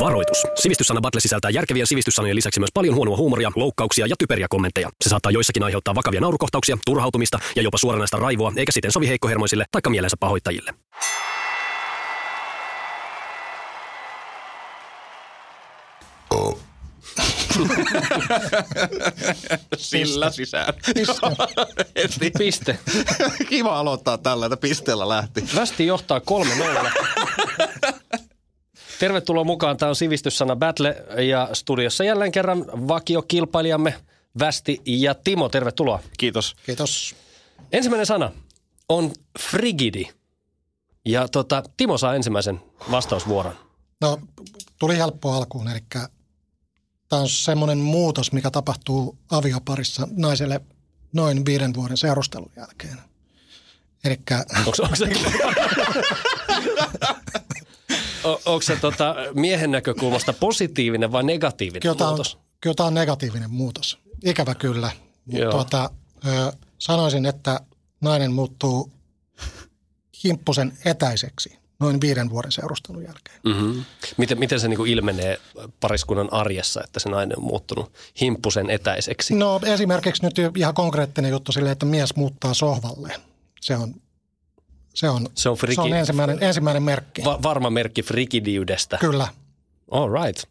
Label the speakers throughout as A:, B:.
A: Varoitus. Sivistyssana Battle sisältää järkevien sivistyssanojen lisäksi myös paljon huonoa huumoria, loukkauksia ja typeriä kommentteja. Se saattaa joissakin aiheuttaa vakavia naurukohtauksia, turhautumista ja jopa suoranaista raivoa, eikä siten sovi heikkohermoisille tai mielensä pahoittajille.
B: Sillä sisään. Heti.
C: Piste.
B: Kiva aloittaa tällä, että pisteellä lähti.
C: Västi johtaa 3-0. Tervetuloa mukaan. Tämä on Sivistyssana Battle ja studiossa jälleen kerran vakiokilpailijamme Västi ja Timo. Tervetuloa.
B: Kiitos.
D: Kiitos.
C: Ensimmäinen sana on frigidi. Ja tota, Timo saa ensimmäisen vastausvuoron.
D: No, tuli helppo alkuun, eli tämä on semmoinen muutos, mikä tapahtuu avioparissa naiselle noin viiden vuoden seurustelun jälkeen. Eli
C: Onko, onko se, onko se tota, miehen näkökulmasta positiivinen vai negatiivinen
D: kyllä tämä on,
C: muutos?
D: kyllä tämä on negatiivinen muutos. Ikävä kyllä. Mutta tuota, ö, sanoisin, että nainen muuttuu himppusen etäiseksi noin viiden vuoden seurustelun jälkeen.
C: Mm-hmm. Miten, miten se niinku ilmenee pariskunnan arjessa, että se nainen on muuttunut himppusen etäiseksi?
D: No esimerkiksi nyt ihan konkreettinen juttu silleen, että mies muuttaa sohvalle. Se on, se on,
C: Se on friki-
D: se on ensimmäinen, ensimmäinen merkki.
C: Va- varma merkki frigidiydestä.
D: Kyllä.
C: All right.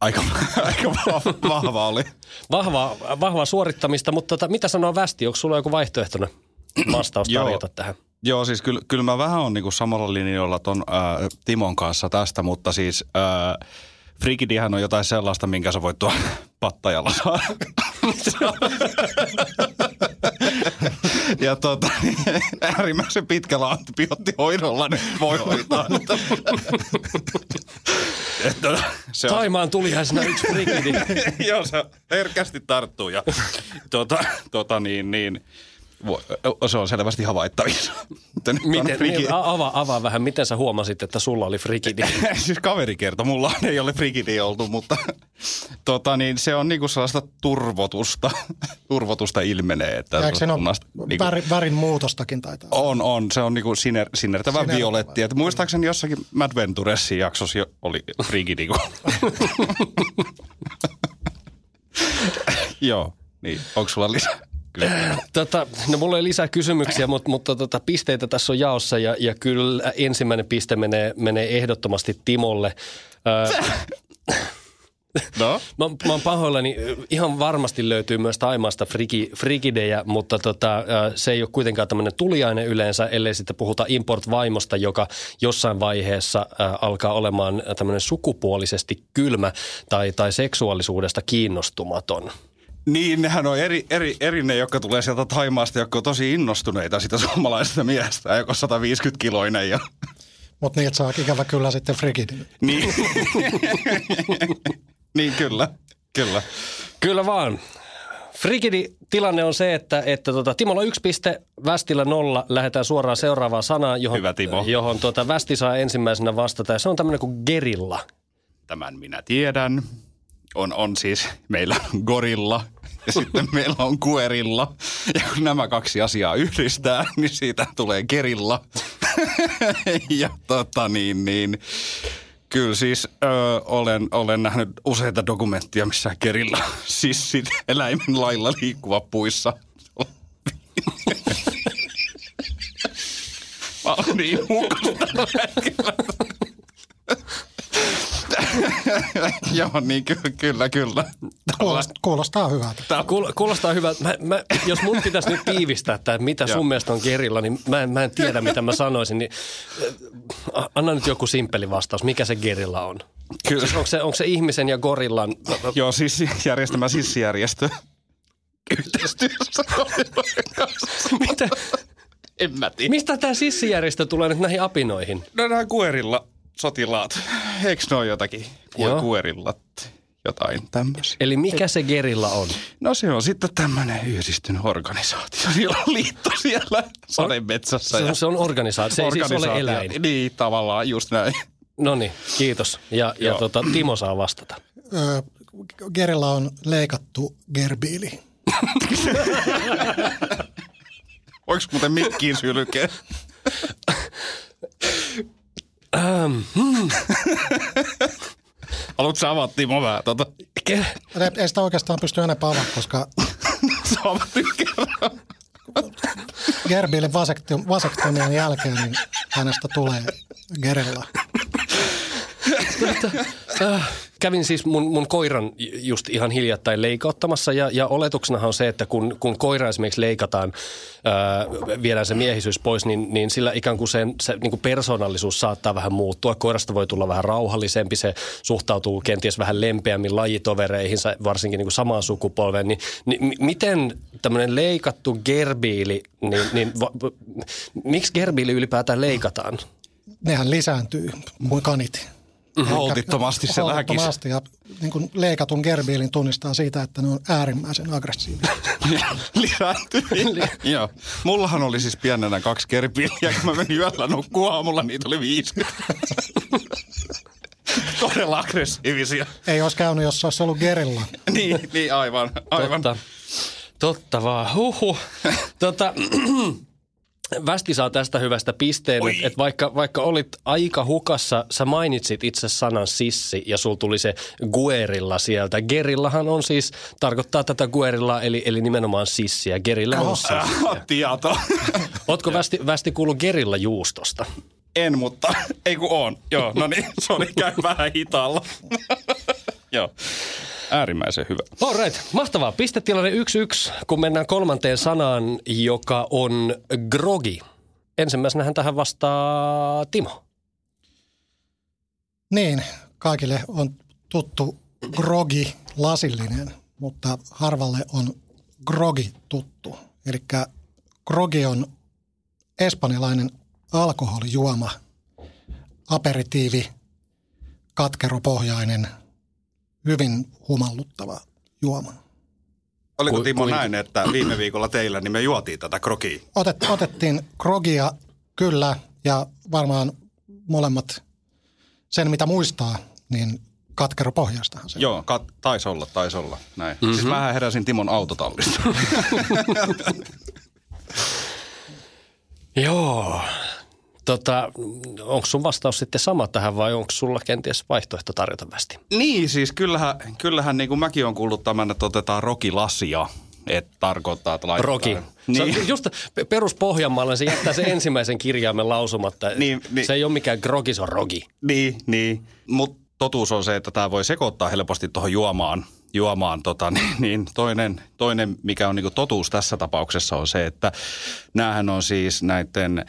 B: Aika, aika vahva, vahva oli.
C: Vahvaa, vahvaa suorittamista, mutta tota, mitä sanoo Västi? Onko sulla joku vaihtoehtoinen vastaus
B: Joo.
C: tarjota tähän?
B: Joo, siis kyllä, kyllä mä vähän on niinku samalla linjoilla ton ää, Timon kanssa tästä, mutta siis ää, frigidihän on jotain sellaista, minkä sä voit tuolla pattajalla saada. ja tota, äärimmäisen pitkällä antibioottihoidolla nyt voi hoitaa. Että se on,
C: Taimaan tuliaisena yksi frigidi.
B: Joo, se herkästi tarttuu ja tota, tota niin, niin, se on selvästi havaittavissa. On
C: Miten, niin, avaa, avaa vähän, miten sä huomasit, että sulla oli frigidi?
B: siis kaveri kertoi, mulla ei ole frigidi oltu, mutta tota, niin se on niinku sellaista turvotusta, turvotusta ilmenee. Että
D: Ja eikö ole
B: sellaista niinku-
D: värin, värin muutostakin taitaa
B: on, on. Se on niinku siner, sinertävä violetti. Et muistaakseni jossakin Mad Venturesin jaksossa jo oli frigidi. kun- Joo, niin. Onko sulla lisää? Kyllä.
C: Tota, no mulla ei lisää kysymyksiä, mutta, mutta tota, pisteitä tässä on jaossa ja, ja kyllä ensimmäinen piste menee, menee ehdottomasti Timolle. Ö,
B: No?
C: Mä, mä oon pahoillani, ihan varmasti löytyy myös Taimaasta frigi, frigidejä, mutta tota, se ei ole kuitenkaan tämmöinen tuliainen yleensä, ellei sitten puhuta import-vaimosta, joka jossain vaiheessa alkaa olemaan tämmöinen sukupuolisesti kylmä tai, tai seksuaalisuudesta kiinnostumaton.
B: Niin, nehän on eri, eri, eri ne, jotka tulee sieltä Taimaasta, jotka on tosi innostuneita sitä suomalaisesta miestä, joka on 150-kiloinen. Ja...
D: Mutta niitä saa ikävä kyllä sitten frigidin.
B: Niin. niin, kyllä. Kyllä.
C: Kyllä vaan. Frigidi-tilanne on se, että, että tota, Timolla yksi piste, Västillä nolla. Lähdetään suoraan seuraavaan sanaan, johon,
B: Hyvä, Timo.
C: johon tuota, Västi saa ensimmäisenä vastata. Ja se on tämmöinen kuin gerilla.
B: Tämän minä tiedän. On, on siis, meillä on gorilla ja sitten meillä on kuerilla. Ja kun nämä kaksi asiaa yhdistää, niin siitä tulee gerilla. ja tota niin, niin Kyllä siis ö, olen, olen nähnyt useita dokumentteja, missä gerilla sissit eläimen lailla liikkuva puissa. Mä olen niin huukossa tällä hetkellä. Joo, niin kyllä, kyllä, kyllä.
D: Kuulostaa, kuulostaa hyvältä.
C: Kuul- Kuulostaa hyvältä. Mä, mä, jos mun pitäisi nyt tiivistää, että mitä sun mielestä on gerilla, niin mä en, mä en tiedä, mitä mä sanoisin. Niin, äh, anna nyt joku simppeli vastaus. Mikä se gerilla on?
B: Kyllä.
C: Siis onko, se, onko se ihmisen ja gorillan...
B: Joo, siis järjestämä sissijärjestö. Yhteistyössä.
C: Mitä?
B: En mä tiedä.
C: Mistä tämä sissijärjestö tulee nyt näihin apinoihin?
B: No nämä kuerilla sotilaat. Eikö ne ole jotakin?
C: Joo.
B: Kuerillat, jotain tämmöisiä.
C: Eli mikä se gerilla on?
B: No se on sitten tämmöinen yhdistynyt organisaatio. Siellä on liitto siellä sademetsässä.
C: Se on, se on organisaatio, se ei siis ole eläin.
B: Niin, tavallaan just näin.
C: No niin, kiitos. Ja, ja
B: Joo.
C: tota, Timo saa vastata.
D: Ö, Gerillä on leikattu gerbiili.
B: Voiko muuten mikkiin sylkeä?
C: Ähm, hmm.
B: Haluatko sä avaa Timo vähän tota?
D: Ei, ei sitä oikeastaan pysty enempää avaamaan, koska
B: Sä avaat kerran.
D: Gerbilin vasekti- vasektomian jälkeen niin hänestä tulee Gerella.
C: Äh, kävin siis mun, mun koiran just ihan hiljattain leikauttamassa ja, ja oletuksenahan on se, että kun, kun koira esimerkiksi leikataan, ää, viedään se miehisyys pois, niin, niin sillä ikään kuin sen, se niin kuin persoonallisuus saattaa vähän muuttua. Koirasta voi tulla vähän rauhallisempi, se suhtautuu kenties vähän lempeämmin lajitovereihinsa, varsinkin niin kuin samaan sukupolveen. Niin, niin mi- miten tämmöinen leikattu gerbiili, niin, niin va, miksi gerbiili ylipäätään leikataan?
D: Nehän lisääntyy kuin kanit.
B: Holtittomasti se.
D: Holtittomasti ja niin kuin leikatun gerbiilin tunnistaa siitä, että ne on äärimmäisen aggressiivisia.
B: Lisääntyy. Joo. Mullahan oli siis pienenä kaksi kerpiliä, kun mä menin yöllä nukkua aamulla, niitä oli 50. Todella aggressiivisia.
D: Ei olisi käynyt, jos se olisi ollut gerilla.
B: Niin, niin aivan, aivan.
C: Totta, totta vaan. Huhhuh. tota, Västi saa tästä hyvästä pisteen, että et vaikka, vaikka olit aika hukassa, sä mainitsit itse sanan sissi ja sul tuli se guerilla sieltä. Gerillahan on siis, tarkoittaa tätä guerilla eli, eli nimenomaan sissiä. Gerillä on sissiä.
B: Tieto.
C: Ootko västi, västi kuullut gerilla juustosta?
B: En, mutta ei kun on. Joo, no niin, sori, käy vähän hitaalla. Joo, äärimmäisen hyvä.
C: All right, mahtavaa. Pistetilanne 1-1, kun mennään kolmanteen sanaan, joka on grogi. Ensimmäisenähän tähän vastaa Timo.
D: Niin, kaikille on tuttu grogi lasillinen, mutta harvalle on grogi tuttu. Eli grogi on espanjalainen alkoholijuoma, aperitiivi, katkeropohjainen, hyvin humalluttava juoma.
B: Oliko Timo
C: kuinka-
B: näin, että viime viikolla teillä niin me juotiin tätä krokia?
D: Otet, otettiin grogia kyllä ja varmaan molemmat sen mitä muistaa, niin katkeropohjaistahan se.
B: Joo, kat- taisi olla, taisi olla. Näin. Mm-hmm. Siis vähän heräsin Timon autotallista.
C: Joo. Tota, onko sun vastaus sitten sama tähän vai onko sulla kenties vaihtoehto tarjota västi?
B: niin, siis kyllähän, kyllähän niin kuin mäkin on kuullut tämän, että otetaan rokilasia. Että tarkoittaa, että laitetaan.
C: Roki.
B: Niin.
C: Se just perus Pohjanmaalle se jättää sen ensimmäisen kirjaimen lausumatta.
B: Niin, niin.
C: Se ei ole mikään grogi, se on rogi.
B: Niin, niin. Mutta totuus on se, että tämä voi sekoittaa helposti tuohon juomaan. juomaan tota, niin, niin toinen, toinen, mikä on niinku totuus tässä tapauksessa on se, että näähän on siis näiden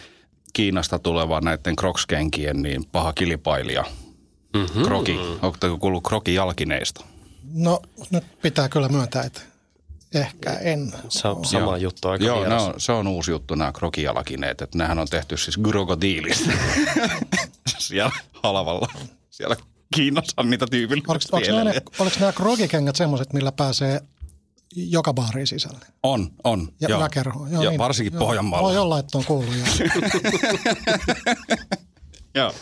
B: Kiinasta tuleva näiden Crocs-kenkien niin paha kilipailija. Mm-hmm. Kroki. Oletteko kuullut Kroki jalkineista?
D: No nyt pitää kyllä myöntää, että ehkä en.
C: Se on sama
B: Joo.
C: juttu aika
B: Joo,
C: vieras.
B: no, se on uusi juttu nämä krokijalkineet, että nehän on tehty siis krokodilista siellä halvalla. Siellä Kiinassa on niitä
D: Oliko,
B: tyypillisesti
D: oliko, oliko nämä grogikengät semmoiset, millä pääsee joka baariin sisälle?
B: On, on.
D: Ja
B: joo.
D: yläkerhoon.
B: Joo, varsinkin
D: joo.
B: Pohjanmaalla.
D: Voi olla, että on kuullut. joo.
B: Joo.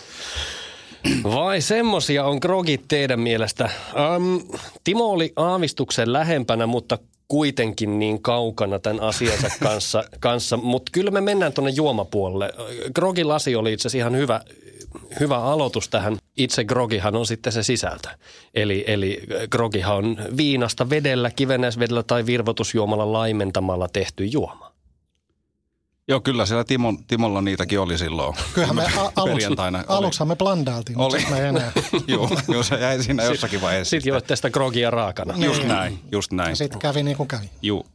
C: Vai semmosia on grogit teidän mielestä? Um, Timo oli aavistuksen lähempänä, mutta kuitenkin niin kaukana tämän asiansa kanssa, kanssa. mutta kyllä me mennään tuonne juomapuolelle. Grogilasi oli itse asiassa ihan hyvä, hyvä aloitus tähän. Itse grogihan on sitten se sisältö. Eli, eli grogihan on viinasta vedellä, kivennäisvedellä tai virvotusjuomalla laimentamalla tehty juoma.
B: Joo, kyllä siellä Timon, Timolla niitäkin oli silloin.
D: Kyllähän me aluksi, aluksihan me blandailtiin,
B: Oli.
D: mutta me enää.
B: joo, joo, se jäi siinä jossakin vaiheessa.
C: Sitten joitte sitä grogia raakana.
B: Just näin, just näin.
D: Ja sitten kävi niin kuin kävi.
B: Juu.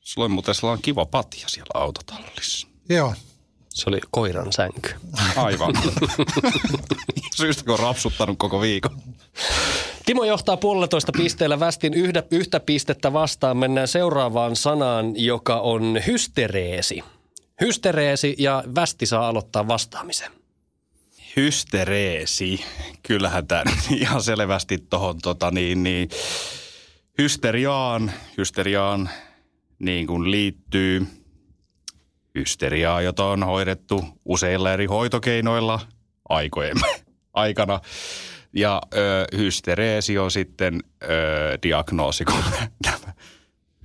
B: Sulla on muuten sellainen kiva patja siellä autotallissa.
D: Joo.
C: Se oli koiran sänky.
B: Aivan. Syystä kun on rapsuttanut koko viikon.
C: Timo johtaa puolitoista pisteellä västin yhtä, yhtä pistettä vastaan. Mennään seuraavaan sanaan, joka on hystereesi. Hystereesi ja västi saa aloittaa vastaamisen.
B: Hystereesi. Kyllähän tämä ihan selvästi tuohon tota, niin, niin, hysteriaan, hysteriaan niin kuin liittyy hysteriaa, jota on hoidettu useilla eri hoitokeinoilla aikojen aikana. Ja ö, hystereesi on sitten ö, diagnoosi, kun tämä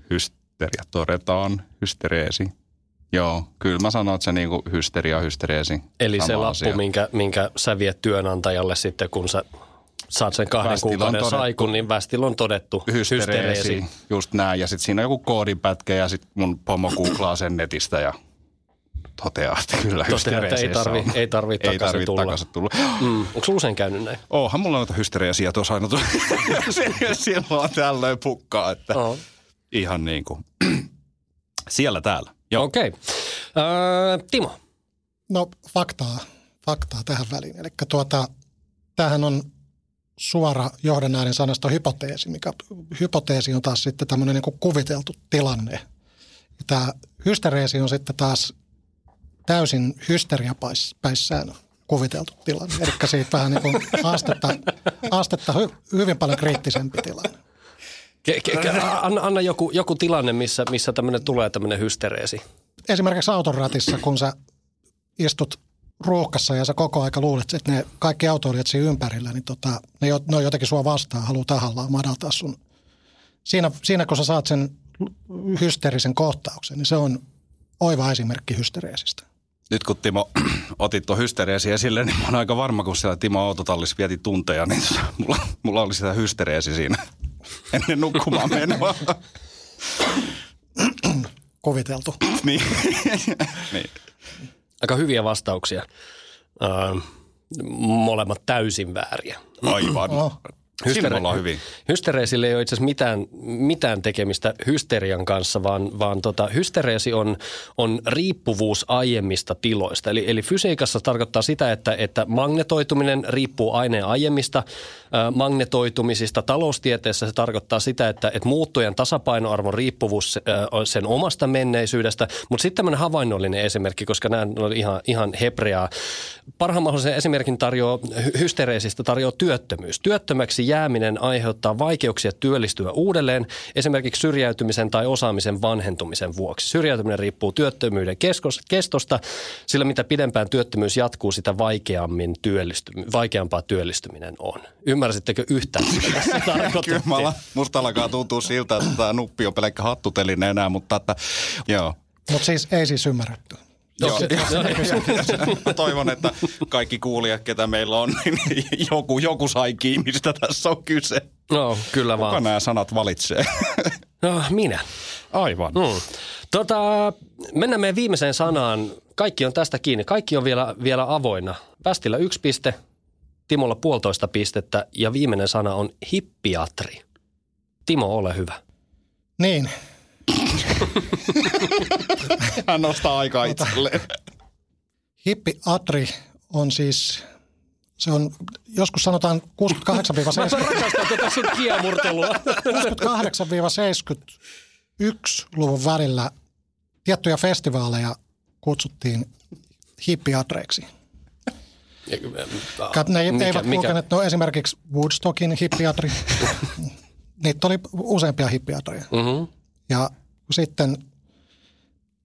B: hysteria todetaan, hystereesi. Joo, kyllä mä sanon, että se niinku hysteria, hystereesi.
C: Eli se lappu,
B: asia.
C: minkä, minkä sä viet työnantajalle sitten, kun sä saat sen kahden
B: Västillä on
C: kuukauden
B: todettu-
C: saikun, niin västillä on todettu
B: hystereesi,
C: hystereesi.
B: just näin. Ja sitten siinä on joku koodipätkä ja sitten mun pomo googlaa sen netistä ja toteaa, että kyllä
C: Toteaa, että ei tarvi-
B: on.
C: ei tarvi
B: ei tarvi
C: tulla.
B: takaisin tulla.
C: Mm. Onko usein käynyt näin?
B: Oohan mulla noita hystereesiä tuossa aina silloin tällöin pukkaa, että
C: Joo.
B: ihan niin kuin siellä täällä.
C: Okei. Okay. Öö, Timo.
D: No faktaa, faktaa tähän väliin. Eli tuota, tämähän on suora johdannainen sanasta hypoteesi, mikä hypoteesi on taas sitten tämmöinen niin kuin kuviteltu tilanne. Tämä hystereesi on sitten taas täysin hysteriapäissään kuviteltu tilanne. Eli siitä vähän niin kuin astetta, astetta hy, hyvin paljon kriittisempi tilanne.
C: Ke, ke, ke, anna, anna joku, joku tilanne, missä, missä tämmöinen tulee tämmöinen hystereesi.
D: Esimerkiksi auton ratissa, kun sä istut ruuhkassa ja sä koko aika luulet, että ne kaikki autoilijat siinä ympärillä, niin tota, ne, jo- ne on jotenkin sua vastaan, haluaa tahallaan madaltaa sun. Siinä, siinä kun sä saat sen hysteerisen kohtauksen, niin se on oiva esimerkki hystereesistä.
B: Nyt kun Timo otit tuon hystereesi esille, niin mä oon aika varma, kun siellä Timo autotallissa vieti tunteja, niin mulla, mulla oli sitä hystereesi siinä ennen nukkumaan menoa.
D: Kuviteltu.
B: niin. niin.
C: Aika hyviä vastauksia. Öö, molemmat täysin vääriä.
B: Aivan.
D: Oh.
B: Ollaan hyvin.
C: Hystereesillä ei ole itse asiassa mitään, mitään tekemistä hysterian kanssa, vaan, vaan tota, hystereesi on, on riippuvuus aiemmista tiloista. Eli, eli fysiikassa tarkoittaa sitä, että, että magnetoituminen riippuu aineen aiemmista ä, magnetoitumisista. Taloustieteessä se tarkoittaa sitä, että, että muuttujan tasapainoarvon riippuvuus ä, on sen omasta menneisyydestä. Mutta sitten tämmöinen havainnollinen esimerkki, koska nämä on ihan, ihan hebreaa. Parhaan mahdollisen esimerkin tarjoaa hy- hystereesistä tarjoaa työttömyys. Työttömäksi jääminen aiheuttaa vaikeuksia työllistyä uudelleen, esimerkiksi syrjäytymisen tai osaamisen vanhentumisen vuoksi. Syrjäytyminen riippuu työttömyyden kestosta, sillä mitä pidempään työttömyys jatkuu, sitä vaikeammin työllisty- vaikeampaa työllistyminen on. Ymmärsittekö yhtään, mitä tässä
B: Kyllä
C: tarkoitettiin?
B: mä ala, musta alkaa tuntua siltä, että tämä nuppi on pelkkä hattuteline enää, mutta että, joo.
D: Mutta siis ei siis ymmärretty.
B: Joo, Mä toivon, että kaikki kuulijat, ketä meillä on, niin joku, joku sai kiinni, mistä tässä on kyse.
C: No, kyllä
B: Kuka
C: vaan.
B: nämä sanat valitsee?
C: No, minä.
B: Aivan.
C: Mm. Tota, mennään meidän viimeiseen sanaan. Kaikki on tästä kiinni. Kaikki on vielä, vielä avoinna. Västillä yksi piste, Timolla puolitoista pistettä ja viimeinen sana on hippiatri. Timo, ole hyvä.
D: Niin,
B: Hän nostaa aikaa itselleen.
D: hippiatri on siis, se on, joskus sanotaan 68-70
C: rakastan tätä sun kiemurtelua.
D: 68-71-luvun välillä tiettyjä festivaaleja kutsuttiin hippiatreiksi. Ka- Ne mikä, eivät kulkeneet, no esimerkiksi Woodstockin hippiatri. Niitä oli useampia hippiatreja.
C: Mm-hmm.
D: Ja sitten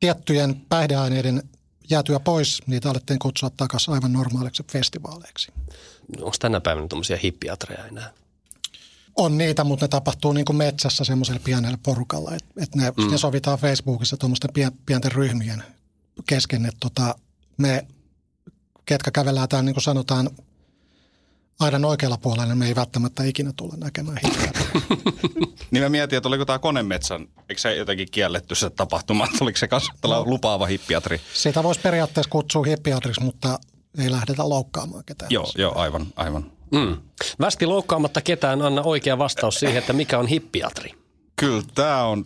D: tiettyjen päihdeaineiden jäätyä pois, niitä alettiin kutsua takaisin aivan normaaliksi festivaaleiksi.
C: Onko tänä päivänä tuommoisia hippiatreja enää?
D: On niitä, mutta ne tapahtuu niin kuin metsässä semmoisella pienellä porukalla. Että et ne, mm. ne sovitaan Facebookissa tuommoisten pien, pienten ryhmien kesken. Että tota, me, ketkä kävellään tämän, niin kuin sanotaan, aidan oikealla puolella, niin me ei välttämättä ikinä tulla näkemään hippiä.
B: Niin mä mietin, että oliko tämä konemetsän, eikö se jotenkin kielletty se tapahtuma, että oliko se kanssa no. lupaava hippiatri?
D: Sitä voisi periaatteessa kutsua hippiatriksi, mutta ei lähdetä loukkaamaan ketään.
B: Joo, joo, aivan, aivan.
C: Mm. Västi loukkaamatta ketään, anna oikea vastaus siihen, että mikä on hippiatri.
B: Kyllä tämä on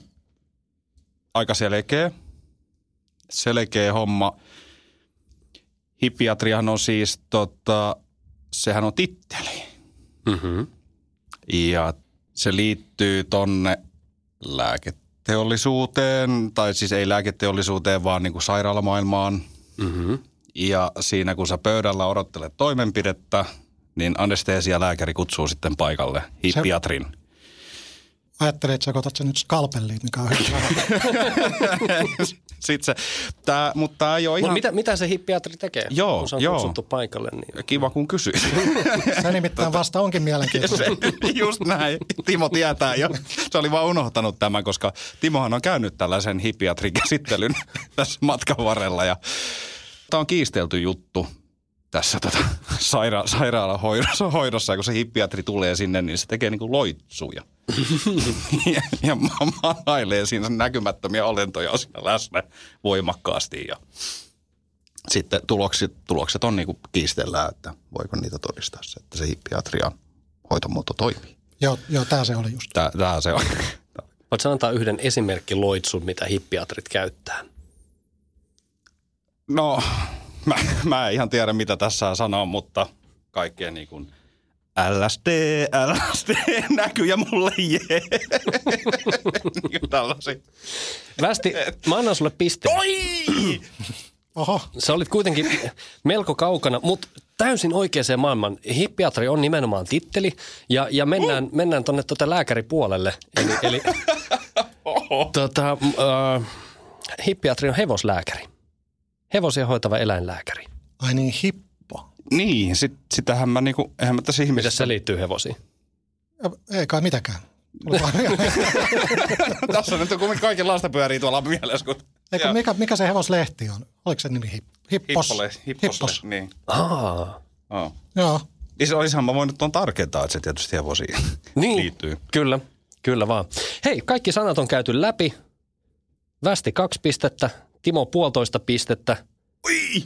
B: aika selkeä, selkeä homma. Hippiatrihan on siis, tota, sehän on titteli.
C: Mm-hmm.
B: Ja se liittyy tonne lääketeollisuuteen, tai siis ei lääketeollisuuteen, vaan niin kuin sairaalamaailmaan.
C: Mm-hmm.
B: Ja siinä kun sä pöydällä odottelet toimenpidettä, niin anestesialääkäri kutsuu sitten paikalle hippiatrin.
D: Ajattelin, että sä otat sen nyt skalpelliin, mikä on hyvä.
B: Sitten se, tää, mutta tämä ei ole
C: Ihan...
B: ihan
C: Mitä, mitä se hippiatri tekee,
B: Joo,
C: kun se on
B: joo.
C: kutsuttu paikalle? Niin...
B: kiva, kun kysyit.
D: Se nimittäin vasta onkin mielenkiintoista.
B: Se, just näin. Timo tietää jo. Se oli vaan unohtanut tämän, koska Timohan on käynyt tällaisen hippiatrikäsittelyn tässä matkan varrella. Ja tämä on kiistelty juttu. Tässä tota, saira- sairaalahoidossa, hoidossa, ja kun se hippiatri tulee sinne, niin se tekee niin kuin loitsuja. ja, ja ma- maailee siinä näkymättömiä olentoja on siinä läsnä voimakkaasti. Ja sitten tulokset, tulokset on niin kuin kiistellään, että voiko niitä todistaa se, että se hippiatrian hoitomuoto toimii.
D: Joo, joo tämä se oli just.
B: Tää, tää se on.
C: Voitko antaa yhden esimerkki loitsun, mitä hippiatrit käyttää?
B: No, mä, mä en ihan tiedä, mitä tässä sanoo, mutta kaikkea niin kuin LSD, LSD, näkyjä mulle jee. niin tällaisia.
C: Västi, mä annan sulle pisteen.
B: Oi!
D: Oho,
C: Sä olit kuitenkin melko kaukana, mutta täysin oikeaan maailman. Hippiatri on nimenomaan titteli ja, ja mennään, mennään tuonne tuota lääkäripuolelle. Eli, eli tota, äh, hippiatri on hevoslääkäri. Hevosia hoitava eläinlääkäri.
D: ai niin hippo.
B: Niin, sit, sitähän mä niinku, eihän mä tässä ihmisessä...
C: se liittyy hevosiin?
D: Ei kai mitäkään.
B: Tässä nyt on kumminkin kaikenlaista pyörii tuolla mielessä, kun...
D: Eikö, mikä, mikä se hevoslehti on? Oliko se nimi hip, Hippos?
B: Hippole, hippos,
D: Hippos.
B: Niin.
C: Aa,
B: Oh.
D: Joo.
B: Niin olisihan mä voinut tuon tarkentaa, että se tietysti hevosiin
C: niin,
B: liittyy.
C: kyllä, kyllä vaan. Hei, kaikki sanat on käyty läpi. Västi kaksi pistettä, Timo puolitoista pistettä.
B: Ui!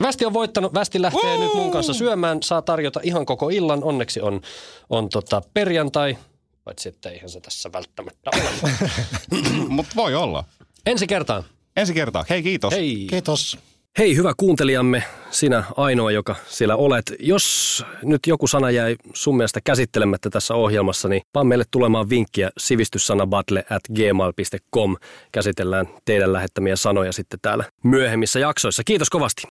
C: Västi on voittanut. Västi lähtee
B: Woo!
C: nyt mun kanssa syömään. Saa tarjota ihan koko illan. Onneksi on, on tota perjantai. Paitsi että eihän se tässä välttämättä ole.
B: Mutta voi olla.
C: Ensi kertaan.
B: Ensi kertaa. Hei, kiitos.
C: Hei.
D: Kiitos.
A: Hei hyvä kuuntelijamme, sinä ainoa, joka siellä olet. Jos nyt joku sana jäi sun mielestä käsittelemättä tässä ohjelmassa, niin vaan meille tulemaan vinkkiä sivistyssanabattle at gmail.com. Käsitellään teidän lähettämiä sanoja sitten täällä myöhemmissä jaksoissa. Kiitos kovasti.